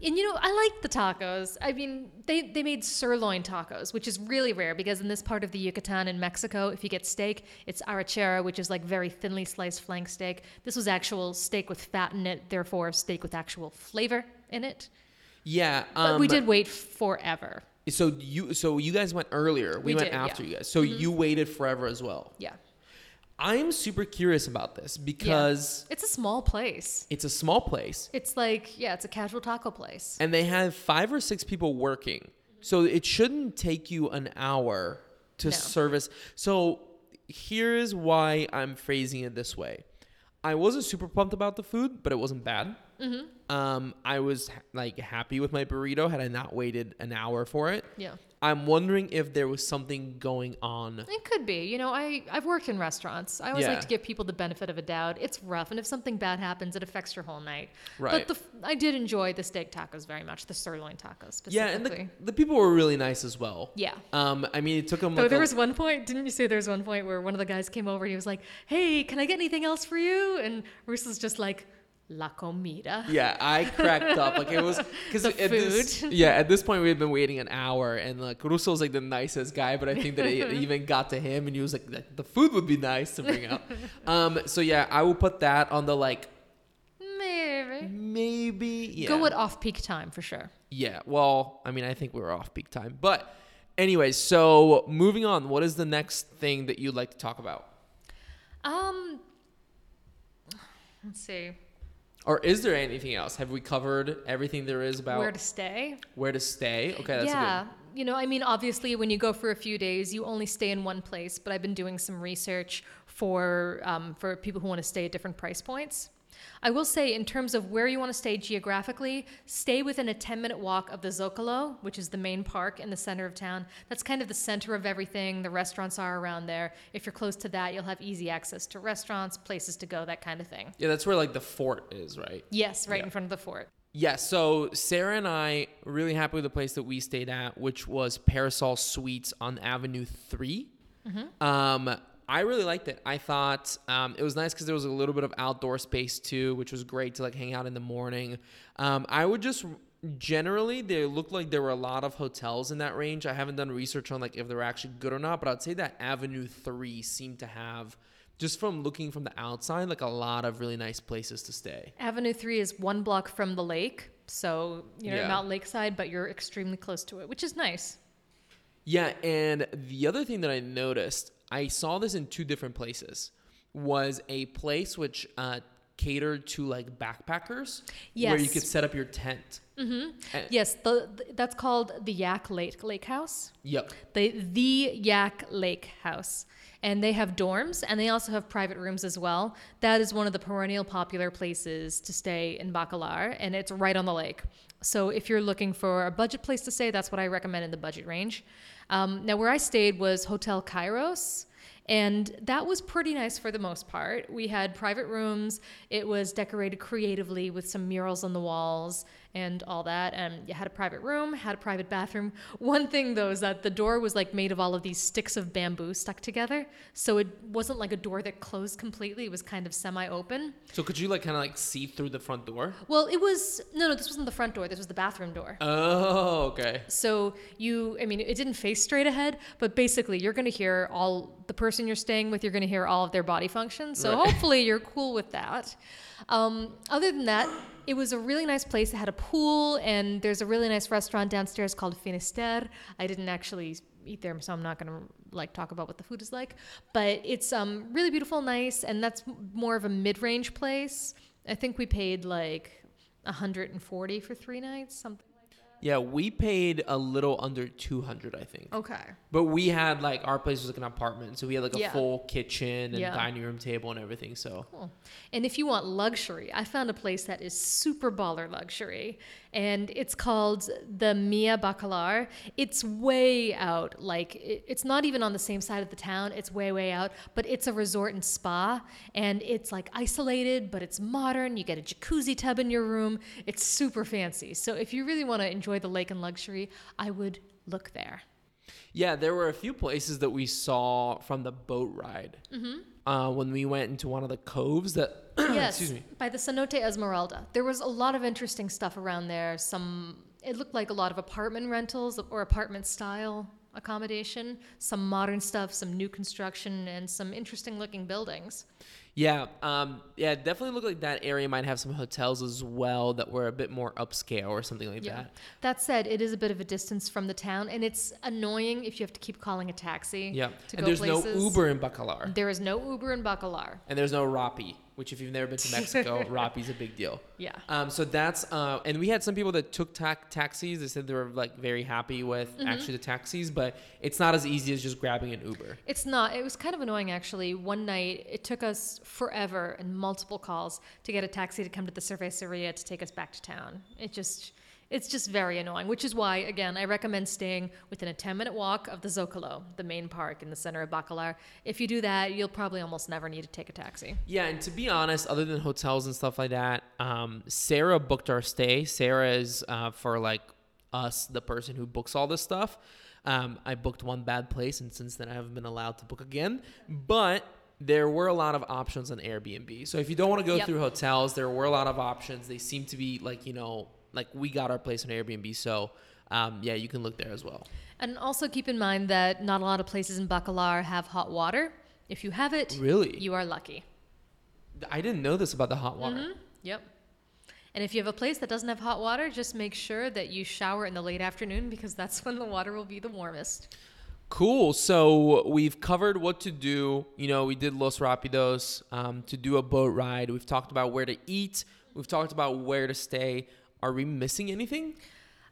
And you know, I like the tacos. I mean, they, they made sirloin tacos, which is really rare because in this part of the Yucatan in Mexico, if you get steak, it's arrachera, which is like very thinly sliced flank steak. This was actual steak with fat in it, therefore steak with actual flavor in it. Yeah, But um, we did wait forever. So you so you guys went earlier. We, We went did, after yeah. Mm-hmm. you guys. So you waited forever as well. Yeah. I'm super curious about this because It's a small place. it's a small place It's like, yeah, it's a casual taco place. and they have five or six people working. So it shouldn't take you an hour to No. service. So here is why I'm phrasing it this way. I wasn't super pumped about the food, but it wasn't bad. Mm-hmm. Um, I was like happy with my burrito had I not waited an hour for it. Yeah. I'm wondering if there was something going on It could be. You know, I, I've worked in restaurants. I always Yeah. like to give people the benefit of a doubt. It's rough, and if something bad happens, it affects your whole night. Right. But the, I did enjoy the steak tacos very much, the sirloin tacos specifically. Yeah, and the, the people were really nice as well. Yeah. Um, I mean, it took them Though like there a- was one point, didn't you say there was one point where one of the guys came over and he was like, "Hey, can I get anything else for you?" And Bruce was just like, "La comida." yeah, I cracked up like it was [LAUGHS] because at this, food. [LAUGHS] yeah, at this point we had been waiting an hour, and like Russo's like the nicest guy, but I think that it [LAUGHS] even got to him, and he was like, "The- the food would be nice to bring out. um, so yeah, I will put that on the like Maybe. maybe yeah. Go at off-peak time for sure. Yeah, well, I mean, I think we were off peak time, but anyways, so moving on, what is the next thing that you'd like to talk about? Um, let's see. Or is there anything else? Have we covered everything there is about Where to stay? where to stay? Okay, that's yeah. a good. You know, I mean, obviously, when you go for a few days, you only stay in one place. But I've been doing some research for um, for people who want to stay at different price points. I will say, in terms of where you want to stay geographically, stay within a 10 minute walk of the Zocalo, which is the main park in the center of town. That's kind of the center of everything. The restaurants are around there. If you're close to that, you'll have easy access to restaurants, places to go, that kind of thing. Yeah, that's where like the fort is, right? Yes, right Yeah. in front of the fort. Yeah, so Sarah and I really happy with the place that we stayed at, which was Parasol Suites on Avenue 3. Um, I really liked it. I thought um, it was nice because there was a little bit of outdoor space too, which was great to like hang out in the morning. Um, I would just generally they looked like there were a lot of hotels in that range. I haven't done research on like if they're actually good or not, but I'd say that Avenue 3 seemed to have just from looking from the outside like a lot of really nice places to stay. Avenue 3 is one block from the lake. So you're Yeah. not lakeside, but you're extremely close to it, which is nice. Yeah, and the other thing that I noticed, I saw this in two different places, was a place which uh, catered to like backpackers, where you could set up your tent. Mm-hmm. Yes, the, the that's called the Yak Lake Lake House. Yep. the the Yak Lake House. And they have dorms and they also have private rooms as well. That is one of the perennial popular places to stay in Bacalar and it's right on the lake. So if you're looking for a budget place to stay, that's what I recommend in the budget range. Um, now where I stayed was Hotel Kairos. And that was pretty nice for the most part. We had private rooms. It was decorated creatively with some murals on the walls and all that. And you had a private room, had a private bathroom. [LAUGHS] One thing though is that the door was like made of all of these sticks of bamboo stuck together. So it wasn't like a door that closed completely. It was kind of semi open. So could you like kind of like see through the front door? Well, it was no, no, this wasn't the front door. This was the bathroom door. Oh, okay. So you, I mean, it didn't face straight ahead, but basically you're going to hear all the person you're staying with. You're going to hear all of their body functions. So Right. hopefully you're cool with that. Um, other than that, it was a really nice place. It had a pool, and there's a really nice restaurant downstairs called Finisterre. I didn't actually eat there, so I'm not to like talk about what the food is like. But it's um, really beautiful, nice, and that's more of a mid-range place. I think we paid like 140 for three nights, something. Yeah, we paid a little under 200, I think. Okay. But we had like our place was like an apartment, so we had like a Yeah. full kitchen and Yeah. dining room table and everything. So Cool. And if you want luxury, I found a place that is super baller luxury, and it's called the Mia Bacalar. It's way out, like it's not even on the same side of the town. It's way way out, but it's a resort and spa, and it's like isolated, but it's modern. You get a jacuzzi tub in your room. It's super fancy. So if you really want to enjoy the lake and luxury, I would look there. yeah, there were a few places that we saw from the boat ride Mm-hmm. uh, when we went into one of the coves that. [CLEARS THROAT] yes, excuse me. by the Cenote Esmeralda. There was a lot of interesting stuff around there. Some, it looked like a lot of apartment rentals or apartment style accommodation, some modern stuff, some new construction, and some interesting looking buildings. Yeah, um, yeah, definitely looked like that area might have some hotels as well that were a bit more upscale or something like that. That said, it is a bit of a distance from the town, and it's annoying if you have to keep calling a taxi. Yeah, To and there's places. no Uber in Bacalar, There is no Uber in Bacalar. and there's no Rappi, which if you've never been to [LAUGHS] Mexico, Rappi's a big deal. Yeah. Um, so that's uh, and we had some people that took ta- taxis. They said they were like very happy with Mm-hmm. actually the taxis, but it's not as easy as just grabbing an Uber. It's not. It was kind of annoying actually. One night, it took us forever and multiple calls to get a taxi to come to the cerveceria to take us back to town. It just, it's just very annoying. Which is why, again, I recommend staying within a 10-minute walk of the Zocalo, the main park in the center of Bacalar. If you do that, you'll probably almost never need to take a taxi. Yeah, and to be honest, other than hotels and stuff like that, um, Sarah booked our stay. Sarah is uh, for like us, the person who books all this stuff. Um, I booked one bad place, and since then I haven't been allowed to book again. But there were a lot of options on Airbnb. So if you don't want to go Yep. through hotels, there were a lot of options. They seem to be like you know, like we got our place on Airbnb. So um, yeah, you can look there as well. And also keep in mind that not a lot of places in Bacalar have hot water. If you have it, Really? you are lucky. I didn't know this about the hot water. Mm-hmm. Yep. And if you have a place that doesn't have hot water, just make sure that you shower in the late afternoon because that's [LAUGHS] when the water will be the warmest. Cool. So we've covered what to do. You know, we did Los Rapidos um, to do a boat ride. We've talked about where to eat. We've talked about where to stay. Are we missing anything?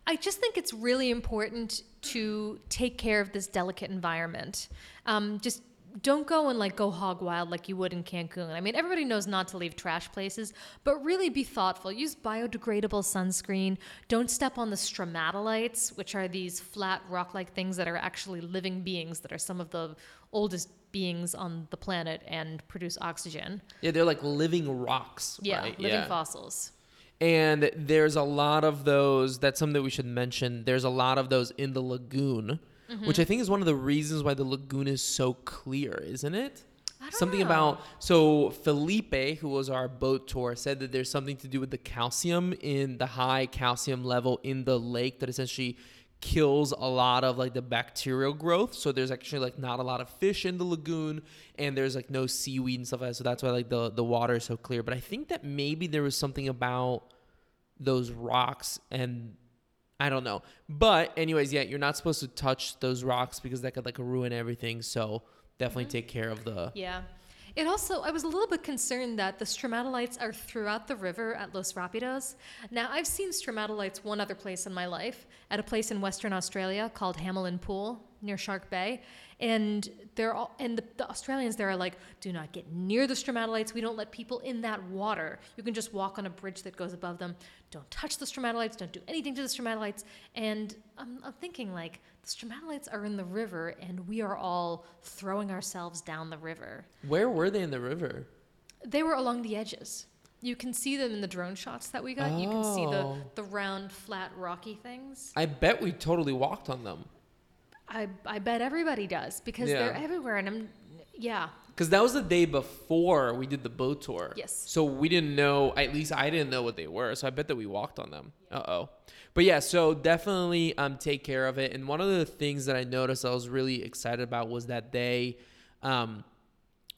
I just think it's really important to take care of this delicate environment. Um, just don't go and like go hog wild like you would in Cancun. I mean, everybody knows not to leave trash places, but really be thoughtful. Use biodegradable sunscreen. Don't step on the stromatolites, which are these flat rock-like things that are actually living beings that are some of the oldest beings on the planet and produce oxygen. Yeah, they're like living rocks. Yeah, right? living fossils. And there's a lot of those. That's something that we should mention. There's a lot of those in the lagoon, Mm-hmm. which I think is one of the reasons why the lagoon is so clear, isn't it? Something know. about so Felipe, who was our boat tour, said that there's something to do with the calcium in the high calcium level in the lake that essentially kills a lot of like the bacterial growth. So there's actually like not a lot of fish in the lagoon and there's like no seaweed and stuff like that. So that's why like the the water is so clear. But I think that maybe there was something about those rocks and I don't know. But anyways, yeah, you're not supposed to touch those rocks because that could like ruin everything. So definitely mm-hmm. take care of the Yeah. It also, I was a little bit concerned that the stromatolites are throughout the river at Los Rapidos. Now, I've seen stromatolites one other place in my life, at a place in Western Australia called Hamelin Pool near Shark Bay. And they're all, and the, the Australians there are like, do not get near the stromatolites. We don't let people in that water. You can just walk on a bridge that goes above them. Don't touch the stromatolites. Don't do anything to the stromatolites. And I'm, I'm thinking like, the stromatolites are in the river, and we are all throwing ourselves down the river. Where were they in the river? They were along the edges. You can see them in the drone shots that we got. You can see the, Oh. the round, flat, rocky things. I bet we totally walked on them. I, I bet everybody does because Yeah. they're everywhere. And I'm, yeah. Because that was the day before we did the boat tour. Yes. So we didn't know, at least I didn't know what they were. So I bet that we walked on them. Uh oh. But yeah, so definitely um, take care of it. And one of the things that I noticed I was really excited about was that they, um,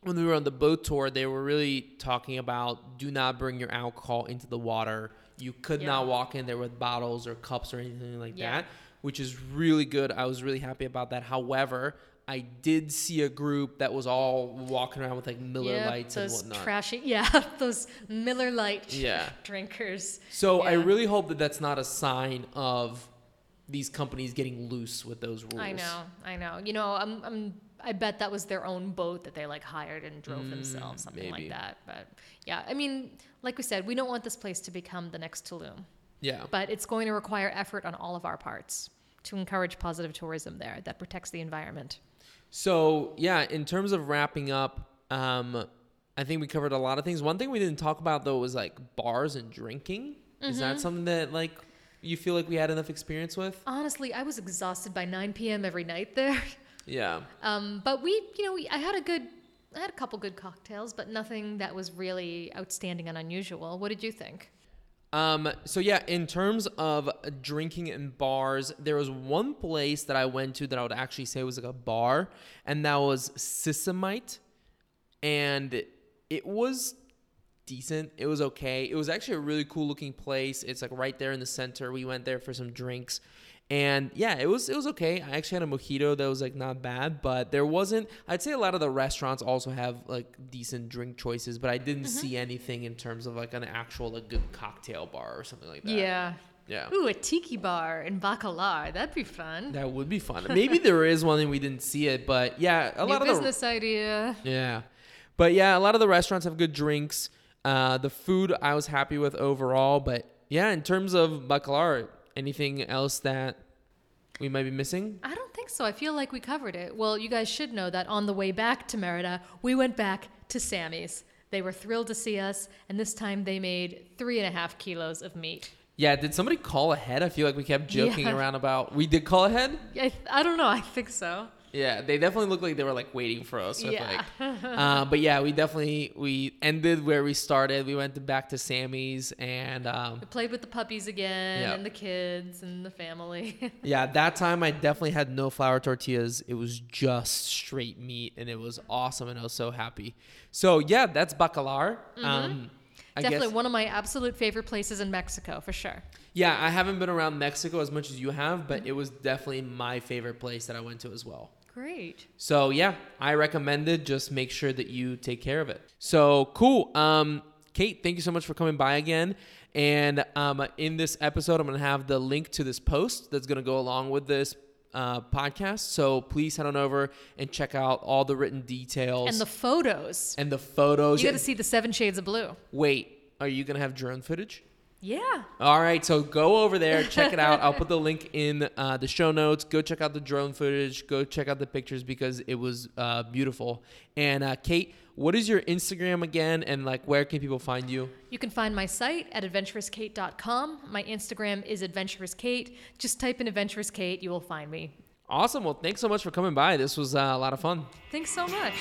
when we were on the boat tour, they were really talking about do not bring your alcohol into the water. You could Yeah. not walk in there with bottles or cups or anything like Yeah. that, which is really good. I was really happy about that. However, I did see a group that was all walking around with like Miller yeah, lights and those whatnot. trashy, [LAUGHS] yeah, those Miller Lite [LAUGHS] Yeah. drinkers. So I really hope that that's not a sign of these companies getting loose with those rules. I know, I know. You know, I'm, I'm, I bet that was their own boat that they like hired and drove themselves, something Mm, maybe. like that. But yeah, I mean, like we said, we don't want this place to become the next Tulum, Yeah. but it's going to require effort on all of our parts to encourage positive tourism there that protects the environment. So yeah, in terms of wrapping up, um, I think we covered a lot of things. One thing we didn't talk about though was like bars and drinking. Is Mm-hmm. that something that like you feel like we had enough experience with? Honestly, I was exhausted by 9 p.m. every night there. [LAUGHS] Yeah. Um, but we, you know, we, I had a good, I had a couple good cocktails, but nothing that was really outstanding and unusual. What did you think? Um, so yeah, in terms of drinking in bars, there was one place that I went to that I would actually say was like a bar, and that was Sisamite, and it was decent. It was okay. It was actually a really cool looking place. It's like right there in the center. We went there for some drinks. And yeah, it was it was okay. I actually had a mojito that was like not bad, but there wasn't I'd say a lot of the restaurants also have like decent drink choices, but I didn't see anything in terms of like an actual like good cocktail bar or something like that. Yeah. Yeah. Ooh, a tiki bar in Bacalar. That'd be fun. That would be fun. Maybe there is one and we didn't see it, but yeah, a New lot of the business idea. Yeah. But yeah, a lot of the restaurants have good drinks. Uh, the food I was happy with overall. But yeah, in terms of Bacalar, anything else that we might be missing? I don't think so. I feel like we covered it. Well, you guys should know that on the way back to Merida, we went back to Sammy's. They were thrilled to see us, and this time they made three and a half kilos of meat. Yeah, did somebody call ahead? I feel like we kept joking Yeah. around about. We did call ahead? I, I don't know. I think so. Yeah, they definitely looked like they were like waiting for us. Yeah. [LAUGHS] uh, but yeah, we definitely we ended where we started. We went to, back to Sammy's and um, We played with the puppies again, Yeah. and the kids, and the family. [LAUGHS] Yeah, that time I definitely had no flour tortillas. It was just straight meat, and it was awesome, and I was so happy. So yeah, that's Bacalar. Um, I Definitely guess, one of my absolute favorite places in Mexico, for sure. yeah, I haven't been around Mexico as much as you have, but it was definitely my favorite place that I went to as well. Great. So yeah, I recommend it. Just make sure that you take care of it. So cool. Um, Kate, thank you so much for coming by again. And um, in this episode, I'm gonna have the link to this post that's gonna go along with this uh, podcast. So please head on over and check out all the written details And the photos. and the photos. You got to see the seven shades of blue. Wait, are you gonna have drone footage? Yeah. All right, so go over there, check it out. [LAUGHS] I'll put the link in uh, the show notes. Go check out the drone footage. Go check out the pictures because it was uh, beautiful. And uh, Kate, what is your Instagram again? And like, where can people find you? You can find my site at adventurouskate.com. My Instagram is adventurouskate. Just type in adventurous Kate, you will find me. Awesome. Well, thanks so much for coming by. This was uh, a lot of fun. Thanks so much.